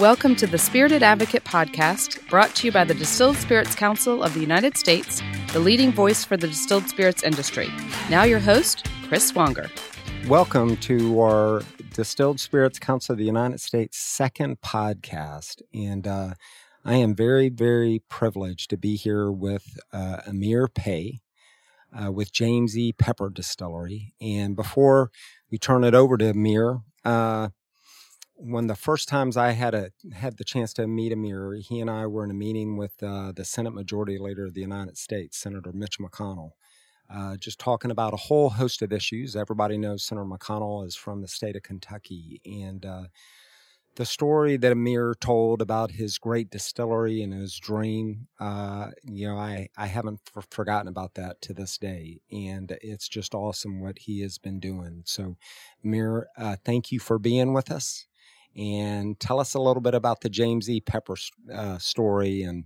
Welcome to the Spirited Advocate podcast, brought to you by the Distilled Spirits Council of the United States, the leading voice for the distilled spirits industry. Now, your host, Chris Swonger. Welcome to our Distilled Spirits Council of the United States second podcast. And uh, I am very, very privileged to be here with uh, Amir Peay uh, with James E. Pepper Distillery. And before we turn it over to Amir, uh, when the first times I had a had the chance to meet Amir, he and I were in a meeting with uh, the Senate Majority Leader of the United States, Senator Mitch McConnell, uh, just talking about a whole host of issues. Everybody knows Senator McConnell is from the state of Kentucky, and uh, the story that Amir told about his great distillery and his dream, uh, you know, I I haven't f- forgotten about that to this day, and it's just awesome what he has been doing. So, Amir, uh, thank you for being with us and tell us a little bit about the James E. Pepper uh, story and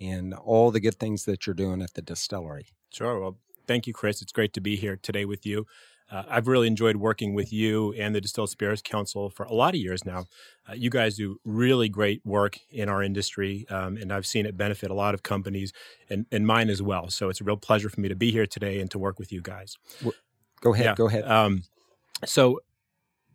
and all the good things that you're doing at the distillery. Sure. Well, thank you, Chris. It's great to be here today with you. Uh, I've really enjoyed working with you and the Distilled Spirits Council for a lot of years now. Uh, you guys do really great work in our industry, um, and I've seen it benefit a lot of companies and, and mine as well. So it's a real pleasure for me to be here today and to work with you guys. Go ahead. Yeah. Go ahead. Um, so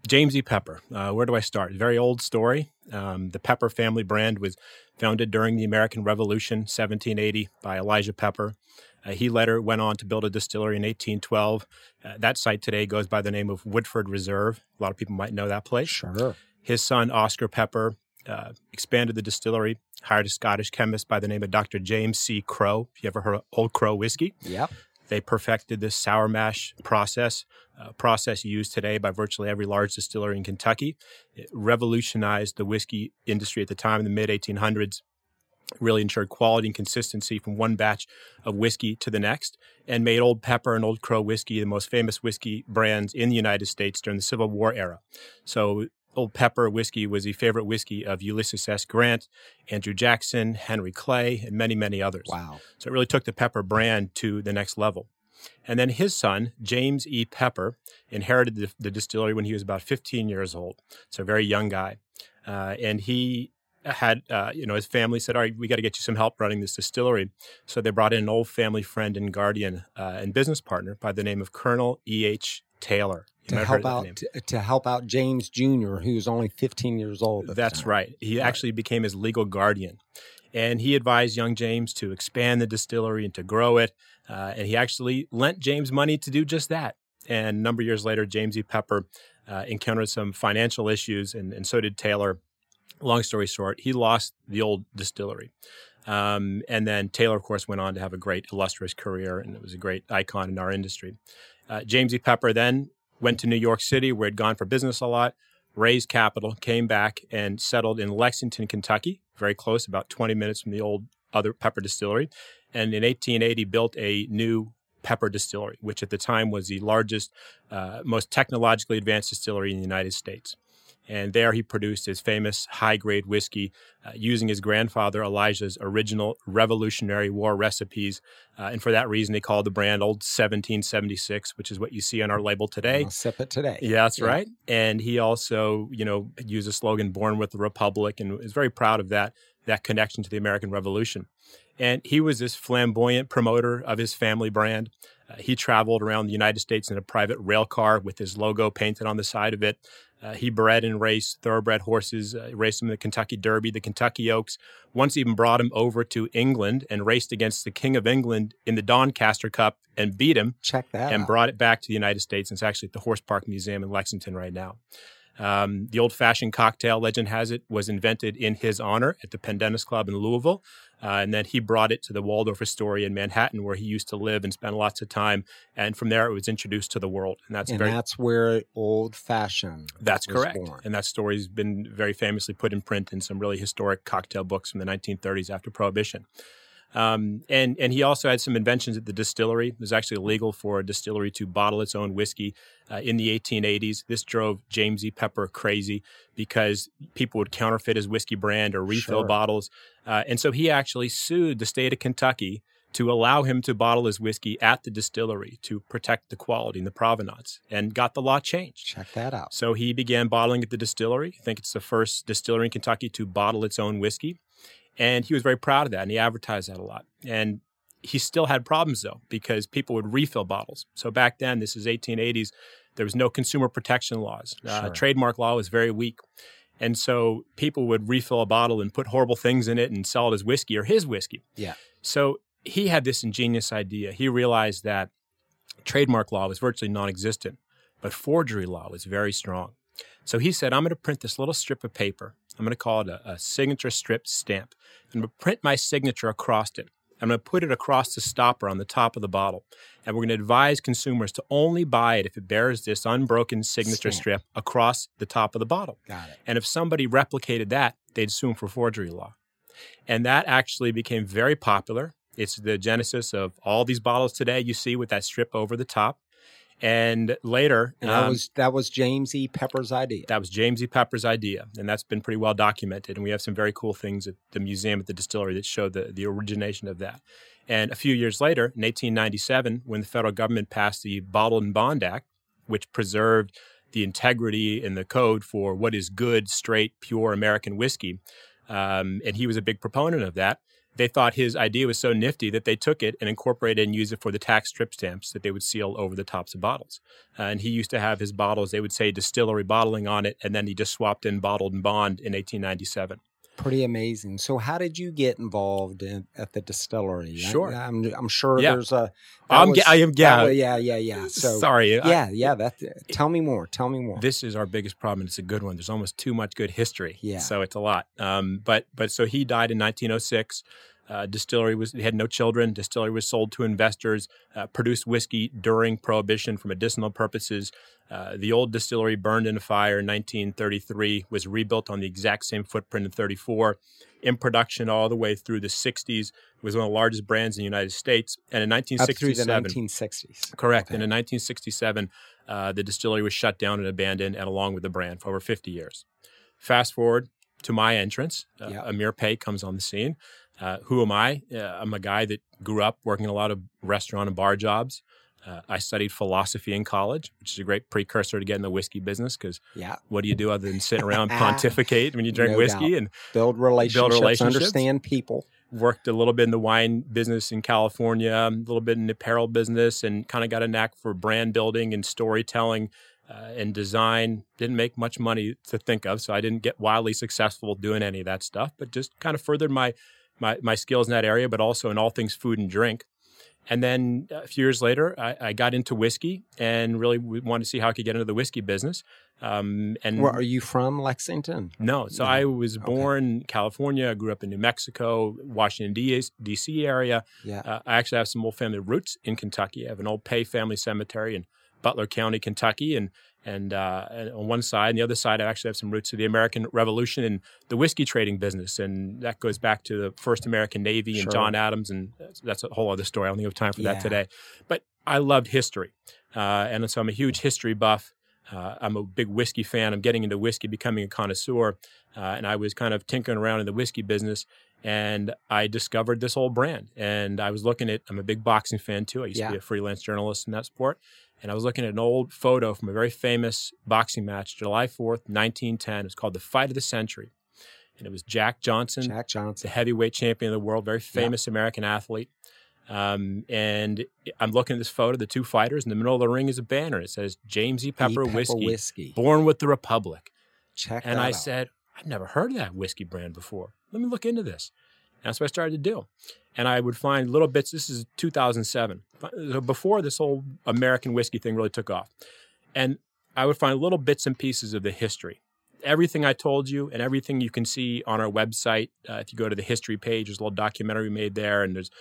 James E. Pepper. Uh, where do I start? Very old story. Um, the Pepper family brand was founded during the American Revolution, 1780, by Elijah Pepper. Uh, he later went on to build a distillery in 1812. Uh, that site today goes by the name of Woodford Reserve. A lot of people might know that place. Sure. His son, Oscar Pepper, uh, expanded the distillery, hired a Scottish chemist by the name of Dr. James C. Crow. If you ever heard of Old Crow whiskey? Yep. They perfected this sour mash process, uh, process used today by virtually every large distillery in Kentucky. It revolutionized the whiskey industry at the time in the mid 1800s. Really ensured quality and consistency from one batch of whiskey to the next, and made Old Pepper and Old Crow whiskey the most famous whiskey brands in the United States during the Civil War era. So Old Pepper whiskey was the favorite whiskey of Ulysses S. Grant, Andrew Jackson, Henry Clay, and many, many others. Wow. So it really took the Pepper brand to the next level. And then his son, James E. Pepper, inherited the, the distillery when he was about 15 years old. So a very young guy. Uh, and he had, uh, you know, his family said, all right, we got to get you some help running this distillery. So they brought in an old family friend and guardian uh, and business partner by the name of Colonel E.H. Taylor to help out to, to, help out James Jr., who was only 15 years old. That's right. He right. actually became his legal guardian, and he advised young James to expand the distillery and to grow it. Uh, and he actually lent James money to do just that. And a number of years later, James E. Pepper uh, encountered some financial issues, and, and so did Taylor. Long story short, he lost the old distillery. Um, and then Taylor, of course, went on to have a great, illustrious career, and it was a great icon in our industry. Uh, James E. Pepper then went to New York City, where he'd gone for business a lot, raised capital, came back, and settled in Lexington, Kentucky, very close, about 20 minutes from the old other pepper distillery. And in 1880, built a new pepper distillery, which at the time was the largest, uh, most technologically advanced distillery in the United States. And there he produced his famous high grade whiskey uh, using his grandfather Elijah's original Revolutionary War recipes. Uh, and for that reason, he called the brand Old 1776, which is what you see on our label today. I'll sip it today. Yeah, that's yeah. right. And he also, you know, used a slogan "Born with the Republic" and is very proud of that that connection to the American Revolution. And he was this flamboyant promoter of his family brand. Uh, he traveled around the United States in a private rail car with his logo painted on the side of it. Uh, he bred and raced thoroughbred horses, uh, raced them in the Kentucky Derby, the Kentucky Oaks. Once even brought him over to England and raced against the King of England in the Doncaster Cup and beat him. Check that. And out. brought it back to the United States. And it's actually at the Horse Park Museum in Lexington right now. Um, the old fashioned cocktail, legend has it, was invented in his honor at the Pendennis Club in Louisville. Uh, and then he brought it to the Waldorf Astoria in Manhattan, where he used to live and spend lots of time. And from there, it was introduced to the world. And that's and very, that's where old fashioned. That's correct. Born. And that story's been very famously put in print in some really historic cocktail books from the 1930s after Prohibition. Um, and and he also had some inventions at the distillery. It was actually illegal for a distillery to bottle its own whiskey uh, in the 1880s. This drove James E. Pepper crazy because people would counterfeit his whiskey brand or refill sure. bottles. Uh, and so he actually sued the state of Kentucky to allow him to bottle his whiskey at the distillery to protect the quality and the provenance and got the law changed. Check that out. So he began bottling at the distillery. I think it's the first distillery in Kentucky to bottle its own whiskey. And he was very proud of that and he advertised that a lot. And he still had problems though, because people would refill bottles. So back then, this is 1880s, there was no consumer protection laws. Uh, Sure. trademark law was very weak. And so people would refill a bottle and put horrible things in it and sell it as whiskey or his whiskey. Yeah. So he had this ingenious idea. He realized that trademark law was virtually non existent, but forgery law was very strong. So he said, I'm going to print this little strip of paper. I'm going to call it a, a signature strip stamp. I'm going to print my signature across it. I'm going to put it across the stopper on the top of the bottle. And we're going to advise consumers to only buy it if it bears this unbroken signature Stamp. strip across the top of the bottle. Got it. And if somebody replicated that, they'd sue 'em for forgery law. And that actually became very popular. It's the genesis of all these bottles today you see with that strip over the top. And later, And that um, was that was James E. Pepper's idea. that was James E. Pepper's idea, and that's been pretty well documented. And we have some very cool things at the museum at the distillery that show the, the origination of that. And a few years later, in 1897, when the federal government passed the Bottled in Bond Act, which preserved the integrity in the code for what is good, straight, pure American whiskey, um, and he was a big proponent of that. They thought his idea was so nifty that they took it and incorporated and used it for the tax strip stamps that they would seal over the tops of bottles. Uh, and he used to have his bottles, they would say distillery bottling on it, and then he just swapped in bottled in bond in 1897. Pretty amazing. So, how did you get involved in, at the distillery? I- Sure. I'm, I'm sure Yeah. there's a. I'm, was- I am, yeah. was- yeah, yeah, yeah. So, Sorry. I- yeah, yeah. That. Tell me more. Tell me more. this is our biggest problem and it's a good one there's almost too much good history Yeah. so it's a lot um, but but so he died in 1906 uh, distillery was had no children distillery was sold to investors uh, produced whiskey during prohibition for medicinal purposes uh, the old distillery burned in a fire in 1933 was rebuilt on the exact same footprint in 34 in production all the way through the 60s was one of the largest brands in the united states and in Up through the 1967 1960s. Correct. Okay. And in 1967, uh, the distillery was shut down and abandoned, and along with the brand for over 50 years. Fast forward to my entrance, uh, Yeah. Amir Peay comes on the scene. Uh, who am I? Uh, I'm a guy that grew up working a lot of restaurant and bar jobs. Uh, I studied philosophy in college, which is a great precursor to getting the whiskey business. Because Yeah. what do you do other than sit around pontificate when you drink No whiskey? doubt. And Build relationships, relationships. understand people. worked a little bit in the wine business in California, a little bit in the apparel business, and kind of got a knack for brand building and storytelling uh, and design. Didn't make much money to think of, so I didn't get wildly successful doing any of that stuff, but just kind of furthered my my, my skills in that area, but also in all things food and drink. And then a few years later, I, I got into whiskey and really wanted to see how I could get into the whiskey business. Um, and Where are you from? Lexington. no, so No. I was Okay. born in California. I grew up in New Mexico, Washington D.C. area. Yeah. Uh, I actually have some old family roots in Kentucky. I have an old Peay family cemetery in Butler County, Kentucky, and and, uh, and on one side, and the other side, I actually have some roots of the American Revolution and the whiskey trading business, and that goes back to the first American Navy and Sure. John Adams, and that's, that's a whole other story. I don't think we have time for Yeah. that today. But I loved history, uh, and so I'm a huge history buff. Uh, I'm a big whiskey fan. I'm getting into whiskey, becoming a connoisseur, uh, and I was kind of tinkering around in the whiskey business, and I discovered this whole brand. And I was looking at. I'm a big boxing fan too. I used to be a freelance journalist in that sport, and I was looking at an old photo from a very famous boxing match, July 4th, 1910. It was called the Fight of the Century, and it was Jack Johnson, Jack Johnson, the heavyweight champion of the world, very famous American athlete. Um, and I'm looking at this photo, the two fighters. In the middle of the ring is a banner. It says James E. Pepper, E. Whiskey, whiskey. born with the Republic. Check And I out. said, I've never heard of that whiskey brand before. Let me look into this. That's what I started to do. And I would find little bits. This is 2007. So before this whole American whiskey thing really took off. And I would find little bits and pieces of the history. Everything I told you and everything you can see on our website. Uh, if you go to the history page, there's a little documentary we made there, and there's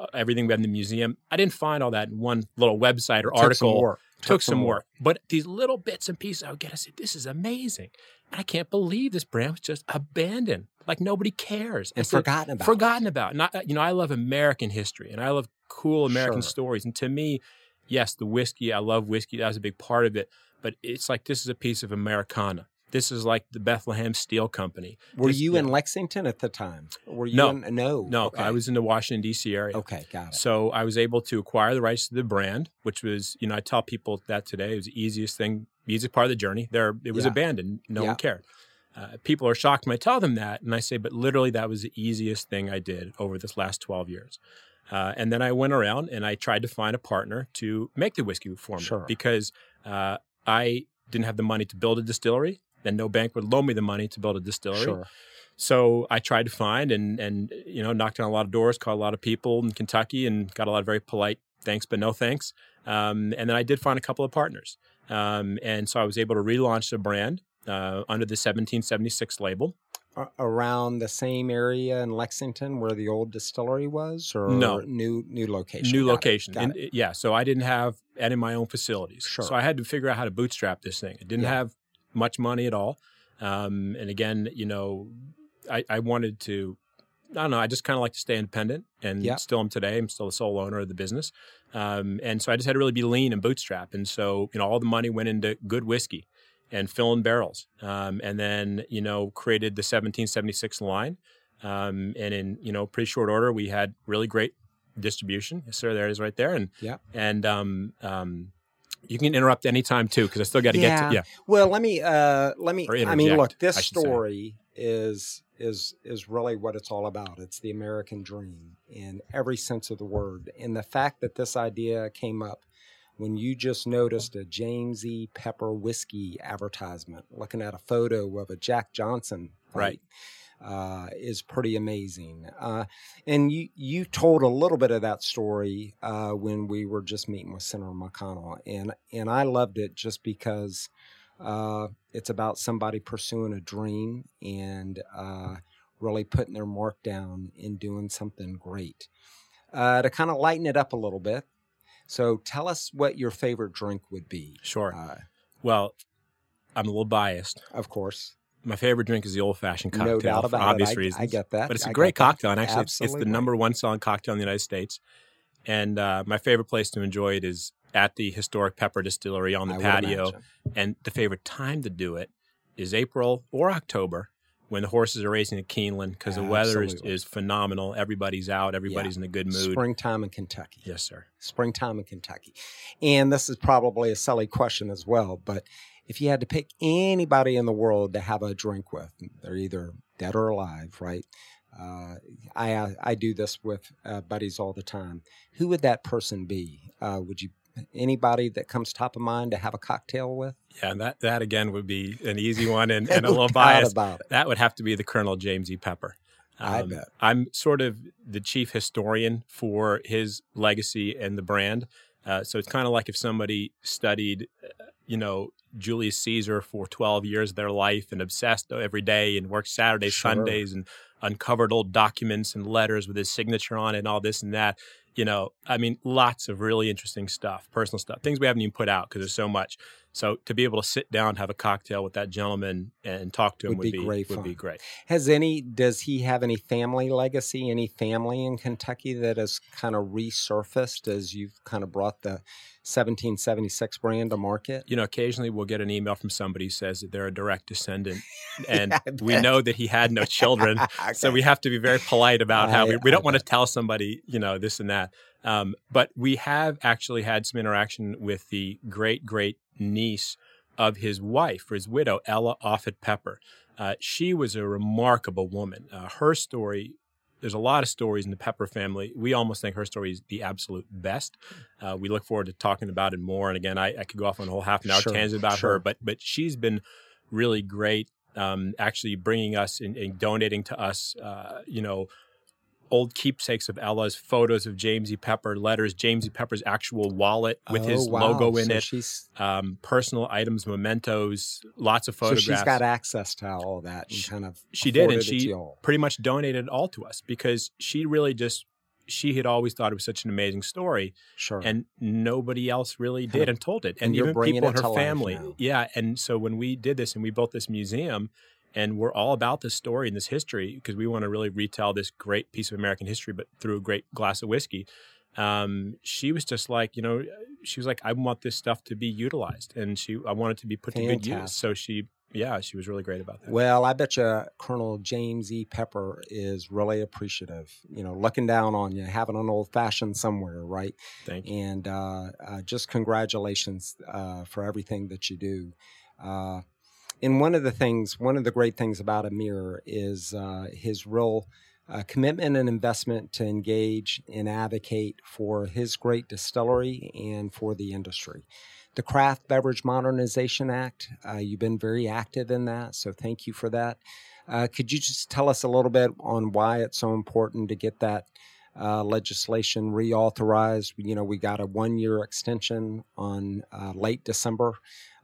uh, everything we have in the museum. I didn't find all that in one little website or Took some article work. took, some work. But these little bits and pieces, I would get to say, this is amazing. I can't believe this brand was just abandoned. Like nobody cares. I And said, forgotten about. forgotten about. And I, you know, I love American history and I love cool American Sure. stories. And to me, yes, the whiskey, I love whiskey. That was a big part of it. But it's like this is a piece of Americana. this is like the Bethlehem Steel Company. Were This- you yeah. in Lexington at the time? Were you No. in, no. No, Okay. I was in the Washington D.C. area. Okay, got it. So I was able to acquire the rights to the brand, which was, you know, I tell people that today it was the easiest thing, easiest part of the journey. There, it was Yeah. abandoned. No Yeah. one cared. Uh, people are shocked when I tell them that, and I say, but literally, that was the easiest thing I did over this last twelve years. Uh, and then I went around and I tried to find a partner to make the whiskey for me Sure. because uh, I didn't have the money to build a distillery, Then no bank would loan me the money to build a distillery. Sure. So I tried to find and and you know knocked on a lot of doors, called a lot of people in Kentucky, and got a lot of very polite thanks but no thanks. Um, and then I did find a couple of partners, um, and so I was able to relaunch the brand uh, under the 1776 label. A- around the same area in Lexington where the old distillery was, or No. new new location? New Got it, location, got and it. yeah. So I didn't have any of my own facilities, Sure. so I had to figure out how to bootstrap this thing. I didn't Yeah. have much money at all, um, and again, you know, I, I wanted to. I don't know. I just kind of like to stay independent, and Yeah. still am today. I'm still the sole owner of the business, um, and so I just had to really be lean and bootstrap. And so, you know, all the money went into good whiskey and filling barrels, um, and then you know, created the 1776 line. Um, and in you know pretty short order, we had really great distribution. Yes, sir. There it is, right there. And Yeah. and um, um, you can interrupt anytime too, because I still got to get to yeah. Well, let me uh let me I mean look, this I should say. story is is is really what it's all about. It's the American dream in every sense of the word. And the fact that this idea came up when you just noticed a James E. Pepper whiskey advertisement, looking at a photo of a Jack Johnson Right. uh, is pretty amazing. Uh, and you you told a little bit of that story uh, when we were just meeting with Senator McConnell, and and I loved it just because uh, it's about somebody pursuing a dream and uh, really putting their mark down and doing something great. Uh, to kind of lighten it up a little bit, so tell us what your favorite drink would be. Sure. Uh, Well, I'm a little biased. of course, My favorite drink is the old fashioned cocktail no doubt for obvious it. I, reasons. I get that, but it's a I great cocktail, and actually, it's, it's the number one selling cocktail in the United States. And uh, my favorite place to enjoy it is at the historic Pepper Distillery on the I patio. And the favorite time to do it is April or October when the horses are racing at Keeneland because the weather is, is phenomenal. Everybody's out, everybody's in a good mood. Springtime in Kentucky. Yes, sir. Springtime in Kentucky. And this is probably a silly question as well, but if you had to pick anybody in the world to have a drink with, they're either dead or alive, right? Uh, I I do this with uh, buddies all the time. Who would that person be? Uh, would you anybody that comes top of mind to have a cocktail with? Yeah, and that, that again would be an easy one and, and a little biased. about it. That would have to be the Colonel James E. Pepper. I bet. I'm sort of the chief historian for his legacy and the brand. Uh, so it's kind of like if somebody studied, uh, you know, Julius Caesar for 12 years of their life and obsessed every day and worked Saturdays, Sure. Sundays, and uncovered old documents and letters with his signature on it and all this and that. You know, I mean, lots of really interesting stuff, personal stuff, things we haven't even put out because there's so much. So to be able to sit down, have a cocktail with that gentleman, and talk to him Would would, be be, great would be great. Has any does he have any family legacy, any family in Kentucky that has kind of resurfaced as you've kind of brought the 1776 brand to market? you know, occasionally we'll get an email from somebody who says that they're a direct descendant, and I we know that he had no children. So we have to be very polite about how we, we don't want to tell somebody, you know, this and that. Um, but we have actually had some interaction with the great great niece of his wife, or his widow, Ella Offutt Pepper. Uh, she was a remarkable woman. Uh, her story. There's a lot of stories in the Pepper family. We almost think her story is the absolute best. Uh, we look forward to talking about it more. And again, I, I could go off on a whole half an hour Sure, tangent about sure. her, but but she's been really great um, actually bringing us and, and donating to us, uh, you know, old keepsakes of Ella's, photos of James E. Pepper, letters, James E. Pepper's actual wallet with his Oh, wow. logo in So it, um, personal items, mementos, lots of so photographs. she's got access to all that and She- kind of she did, and afforded it to she pretty much donated it all to us because she really just she had always thought it was such an amazing story, sure. and nobody else really did and told it. And And, you're even bringing people in her family. now. Yeah. And so when we did this and we built this museum and we're all about this story and this history because we want to really retell this great piece of American history, but through a great glass of whiskey. Um, she was just like, you know, she was like, I want this stuff to be utilized and she, I want it to be put to good use. So she yeah, she was really great about that. Well, I bet you Colonel James E. Pepper is really appreciative. You know, looking down on you, having an old fashioned somewhere, right? Thank you. And uh, uh, just congratulations uh, for everything that you do. And one of the things, one of the great things about Amir is uh, his real uh, commitment and investment to engage and advocate for his great distillery and for the industry. The Craft Beverage Modernization Act, uh, you've been very active in that, so thank you for that. Uh, could you just tell us a little bit on why it's so important to get that uh, legislation reauthorized? You know, we got a one year extension on uh, late December.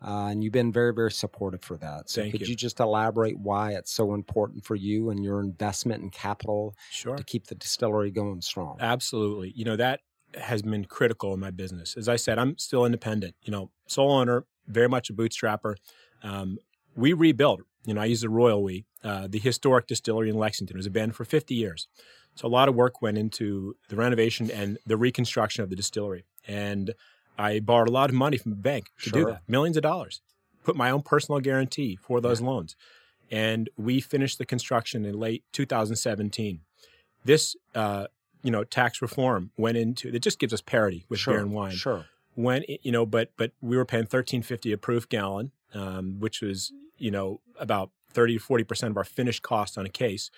Uh, and you've been very, very supportive for that. So, Thank could you. you. just elaborate why it's so important for you and your investment in capital Sure. to keep the distillery going strong? Absolutely. You know, that has been critical in my business. As I said, I'm still independent, you know, sole owner, very much a bootstrapper. Um, we rebuilt, you know, I use the royal we, uh, the historic distillery in Lexington. It was abandoned for 50 years. So a lot of work went into the renovation and the reconstruction of the distillery. And I borrowed a lot of money from the bank to do that, millions of dollars. Put my own personal guarantee for those loans. And we finished the construction in late 2017. This, uh, you know, tax reform went into it. Just gives us parity with sure, beer and wine. Sure. When it- you know, but but we were paying 13.50 a proof gallon, um, which was you know about 30 to 40 percent of our finished cost on a case,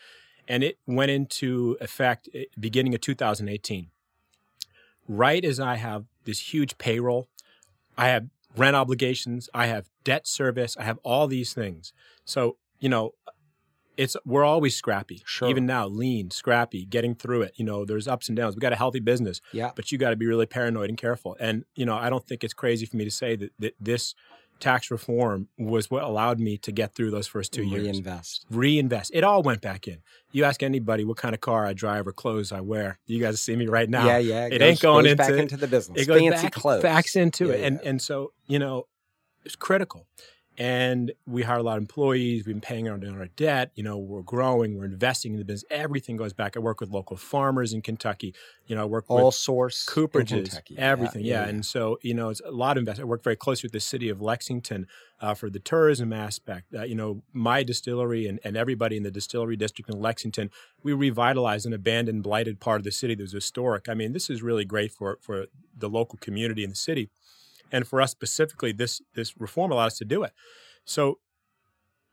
and it went into effect eh, beginning of 2018 right as I have this huge payroll, I have rent obligations, I have debt service, I have all these things. So, you know, it's we're always scrappy. Sure. Even now, lean, scrappy, getting through it. You know, there's ups and downs. We got a healthy business, Yeah. but you got to be really paranoid and careful. And you know, I don't think it's crazy for me to say that, that this tax reform was what allowed me to get through those first two years Reinvest. reinvest. It all went back in. You ask anybody what kind of car I drive or clothes I wear. You guys see me right now. yeah, yeah. it goes- ain't going goes into back into the business. It goes Fancy back, clothes. backs into it, Yeah, and and so you know, it's critical. And we hire a lot of employees. We've been paying down our debt. You know, we're growing. We're investing in the business. Everything goes back. I work with local farmers in Kentucky. You know, I work all with source in cooperages, Kentucky. everything. Yeah, And so, you know, it's a lot of investment. I work very closely with the city of Lexington uh, for the tourism aspect. Uh, you know, my distillery and, and everybody in the distillery district in Lexington, we revitalized an abandoned, blighted part of the city that was historic. I mean, this is really great for, for the local community in the city. And for us specifically, this, this reform allowed us to do it. So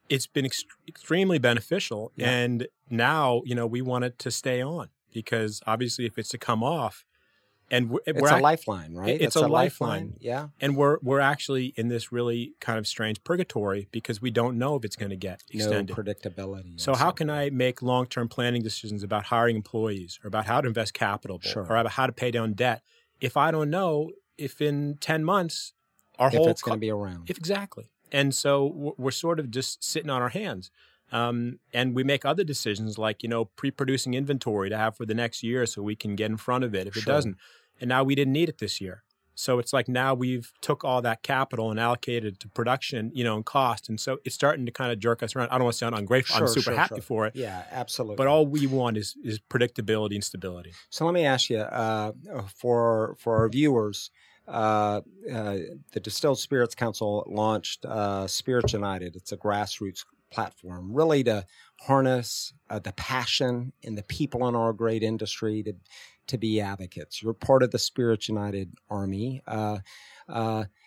it's been ext- extremely beneficial. Yeah. And now, you know, we want it to stay on because obviously if it's to come off, and we're, It's we're a lifeline, right? it's a lifeline. Yeah. and we're we're actually in this really kind of strange purgatory because we don't know if it's going to get extended. No predictability. so how can I make long-term planning decisions about hiring employees or about how to invest capital Sure. or about how to pay down debt if I don't know if in 10 months our if whole it's going to be around? if exactly. And so we're- sort of just sitting on our hands. Um, and we make other decisions like, you know, pre producing inventory to have for the next year so we can get in front of it if it doesn't. And now we didn't need it this year. So it's like now we've took all that capital and allocated to production, you know, and cost. And so it's starting to kind of jerk us around. I don't want to sound ungrateful. I'm super sure, happy sure. for it. yeah, absolutely. But all we want is is predictability and stability. So let me ask you, uh, for for our viewers, uh, uh, the Distilled Spirits Council launched uh, Spirits United. It's a grassroots platform, really to harness uh, the passion and the people in our great industry to to be advocates. You're part of the Spirits United Army. Uh,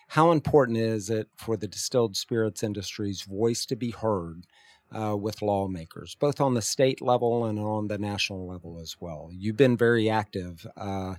how important is it for the distilled spirits industry's voice to be heard uh, with lawmakers, both on the state level and on the national level as well? You've been very active. Uh,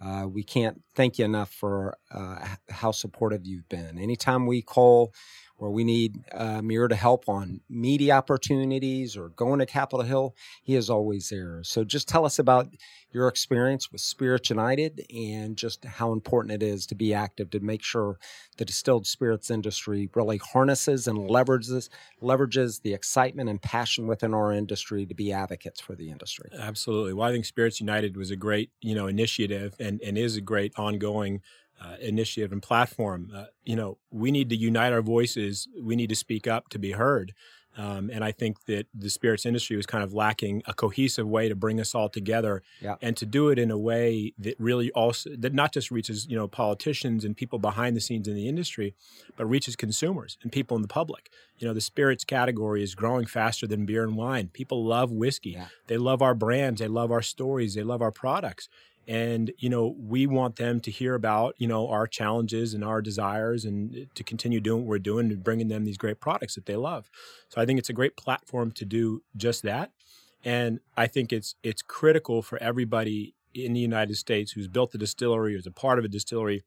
uh, we can't thank you enough for uh, how supportive you've been. Anytime we call or we need uh, Mir to help on media opportunities or going to Capitol Hill, he is always there. So just tell us about your experience with Spirits United and just how important it is to be active to make sure the distilled spirits industry really harnesses and leverages leverages the excitement and passion within our industry to be advocates for the industry. Absolutely. Well, I think Spirits United was a great, you know, initiative and, and is a great ongoing uh, initiative and platform. Uh, you know, we need to unite our voices. We need to speak up to be heard. Um, and I think that the spirits industry was kind of lacking a cohesive way to bring us all together Yeah. and to do it in a way that really also that not just reaches you know politicians and people behind the scenes in the industry, but reaches consumers and people in the public. You know, the spirits category is growing faster than beer and wine. People love whiskey. Yeah. They love our brands. They love our stories. They love our products. And you know, we want them to hear about you know our challenges and our desires, and to continue doing what we're doing and bringing them these great products that they love. So I think it's a great platform to do just that. And I think it's it's critical for everybody in the United States who's built a distillery or is a part of a distillery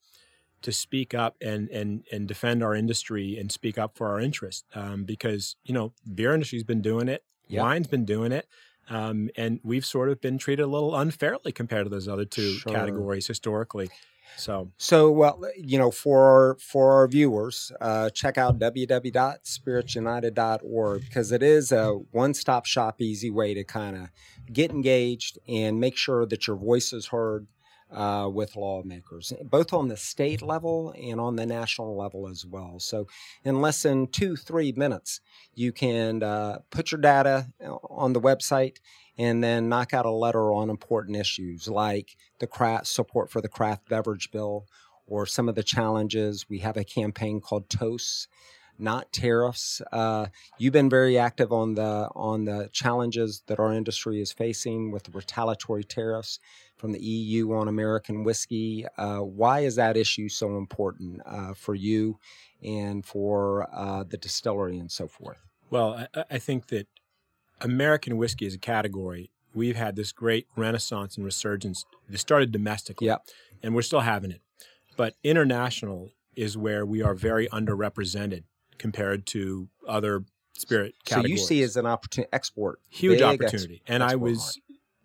to speak up and and and defend our industry and speak up for our interests um, because you know beer industry's been doing it, Yeah. wine's been doing it, um, and we've sort of been treated a little unfairly compared to those other two Sure. categories historically. So So, well, you know, for for our viewers, uh, check out www.spiritsunited.org because it is a one-stop shop, easy way to kind of get engaged and make sure that your voice is heard uh, with lawmakers, both on the state level and on the national level as well. So, in less than two, three minutes, you can uh, put your data on the website and then knock out a letter on important issues like the craft support for the craft beverage bill or some of the challenges. We have a campaign called Toasts not tariffs. Uh, you've been very active on the on the challenges that our industry is facing with retaliatory tariffs from the EU on American whiskey. Uh, why is that issue so important uh, for you and for uh, the distillery and so forth? Well, I, I think that American whiskey as a category, we've had this great renaissance and resurgence that started domestically, Yep. and we're still having it. But international is where we are very underrepresented compared to other spirit So categories. you see as an opportunity export huge opportunity. and I was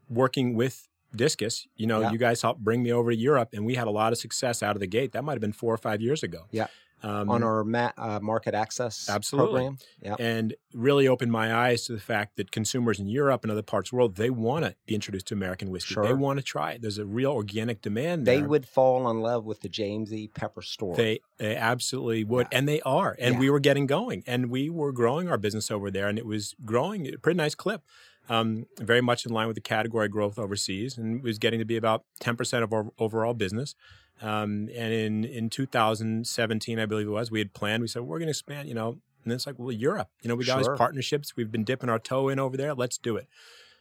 working with Discus. You know, Yeah. you guys helped bring me over to Europe, and we had a lot of success out of the gate. That might have been four or five years ago. Yeah. Um, on our ma- uh, market access Absolutely. program. Yeah. and really opened my eyes to the fact that consumers in Europe and other parts of the world they want to be introduced to American whiskey. They want to try it. There's a real organic demand They there. would fall in love with the James E. Pepper store. They, they absolutely would, Yeah. and they are. And Yeah. we were getting going, and we were growing our business over there, and it was growing at a pretty nice clip. Um, very much in line with the category growth overseas, and was getting to be about ten percent of our overall business. Um, and in in 2017, I believe it was, we had planned. We said we're going to expand. You know, and it's like, well, Europe. You know, we got Sure. these partnerships. We've been dipping our toe in over there. Let's do it.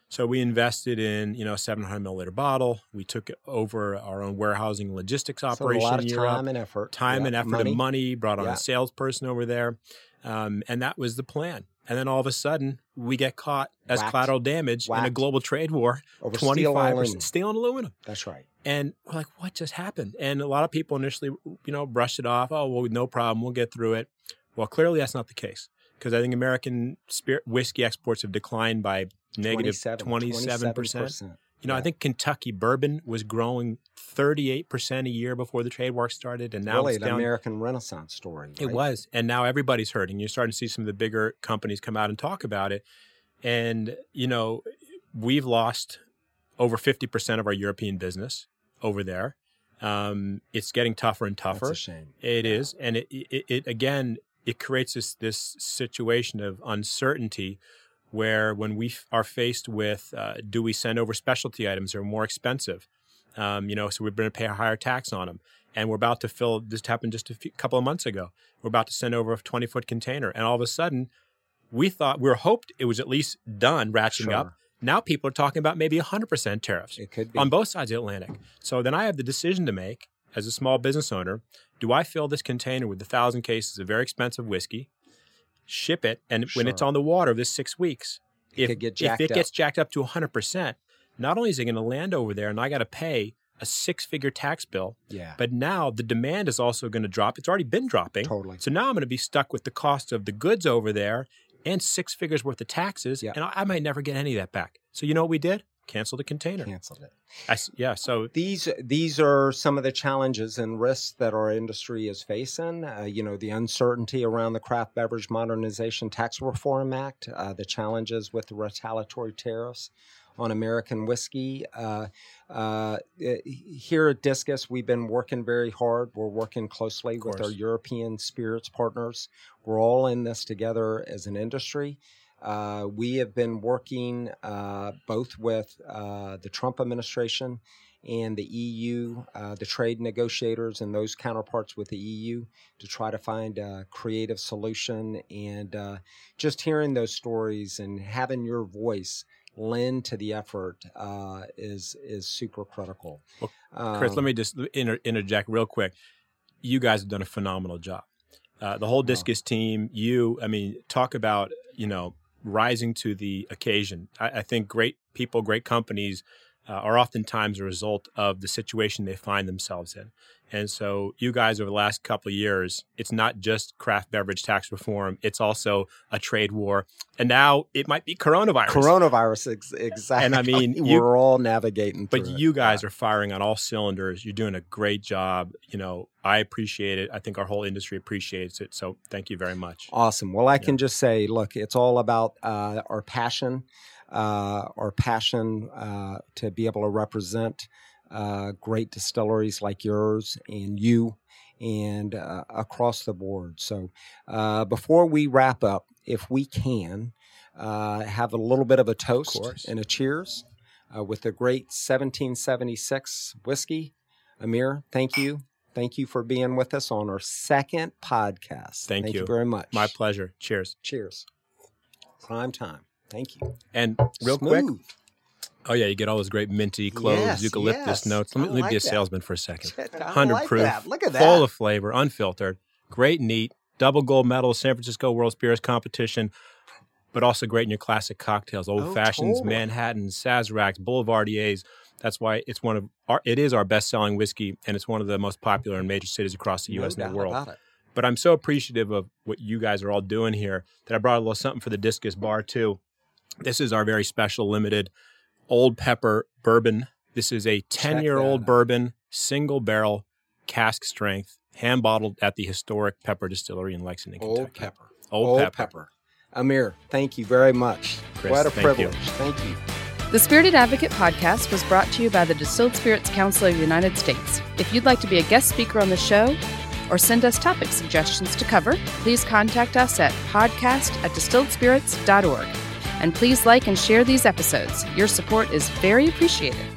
So we invested in you know a 700 milliliter bottle. We took over our own warehousing and logistics So a operation lot of Europe time and effort. time Yeah. and effort Money. and money, brought on Yeah. a salesperson over there. Um, and that was the plan. And then all of a sudden, we get caught as Whacked. collateral damage in a global trade war, Over steel and 25% aluminum. steel and aluminum. That's right. And we're like, what just happened? And a lot of people initially, you know, brushed it off. Oh, well, no problem. We'll get through it. Well, clearly that's not the case because I think American spirit whiskey exports have declined by negative 27%. 27%. You know, I think Kentucky bourbon was growing 38% a year before the trade war started. And now really it's an down American Renaissance story. it was. And now everybody's hurting. You're starting to see some of the bigger companies come out and talk about it. And, you know, we've lost over 50% of our European business over there. Um, it's getting tougher and That's tougher. a shame. It is, and it, it, it again, it creates this this situation of uncertainty, where when we f- are faced with, uh, do we send over specialty items that are more expensive? Um, you know, so we're going to pay a higher tax on them, and we're about to fill. This happened just a few, couple of months ago. We're about to send over a twenty foot container, and all of a sudden, we thought we were hoped it was at least done ratcheting up. Now people are talking about maybe hundred percent tariffs It could be. on both sides of the Atlantic. So then I have the decision to make as a small business owner. Do I fill this container with a thousand cases of very expensive whiskey, ship it, and when it's on the water this six weeks, It if, if it up. gets jacked up to 100%, not only is it going to land over there and I got to pay a six figure tax bill, yeah. but now the demand is also going to drop. It's already been dropping. Totally. So now I'm going to be stuck with the cost of the goods over there and six figures worth of taxes, Yeah. and I, I might never get any of that back. So you know what we did? Cancel the container. Canceled it. I yeah. So These these are some of the challenges and risks that our industry is facing. Uh, you know, the uncertainty around the Craft Beverage Modernization Tax Reform Act, uh, the challenges with the retaliatory tariffs, on American whiskey. Uh, uh, here at Discus, we've been working very hard. We're working closely with our European spirits partners. We're all in this together as an industry. Uh, we have been working uh, both with uh, the Trump administration and the EU, uh, the trade negotiators, and those counterparts with the EU to try to find a creative solution. And uh, just hearing those stories and having your voice lend to the effort uh, is is super critical. Well, Chris, um, let me just inter- interject real quick. You guys have done a phenomenal job. Uh, the whole discus wow. team, you, I mean, talk about you know rising to the occasion. I, I think great people, great companies uh, are oftentimes a result of the situation they find themselves in. And so, you guys over the last couple of years, it's not just craft beverage tax reform; it's also a trade war, and now it might be coronavirus. Coronavirus, ex- exactly. And I mean, you, we're all navigating. But you it. guys yeah. are firing on all cylinders. You're doing a great job. You know, I appreciate it. I think our whole industry appreciates it. So, thank you very much. Awesome. Well, I yeah. can just say, look, it's all about uh, our passion uh, our passion uh, to be able to represent uh, great distilleries like yours and you and uh, across the board. So uh, before we wrap up, if we can, uh, have a little bit of a toast and a cheers with the great 1776 whiskey. Amir, thank you. Thank you for being with us on our second podcast. Thank, thank you. you very much. My pleasure. Cheers. Cheers. Prime time. Thank you. And real Smooth. quick. Oh yeah, you get all those great minty cloves, yes, eucalyptus yes. notes. Let me, let me like be a that. salesman for a second. Hundred like proof, that. Look at that. full of flavor, unfiltered, great, neat, double gold medal, San Francisco World Spirits Competition, but also great in your classic cocktails, old oh, fashions, totally. Manhattan, Sazeracs, Boulevardiers. That's why it's one of our, it is our best selling whiskey, and it's one of the most popular in major cities across the U.S. No and the world. But I'm so appreciative of what you guys are all doing here that I brought a little something for the Discus Bar too. This is our very special limited Old Pepper bourbon. This is a 10 year old bourbon, single barrel, cask strength, hand bottled at the historic Pepper Distillery in Lexington, Old Kentucky. Pepper. Old, Old Pepper. Pepper. Amir, thank you very much. Chris, what a thank privilege. You. Thank you. The Spirited Advocate podcast was brought to you by the Distilled Spirits Council of the United States. If you'd like to be a guest speaker on the show or send us topic suggestions to cover, please contact us at podcast at distilledspirits.org. And please like and share these episodes. Your support is very appreciated.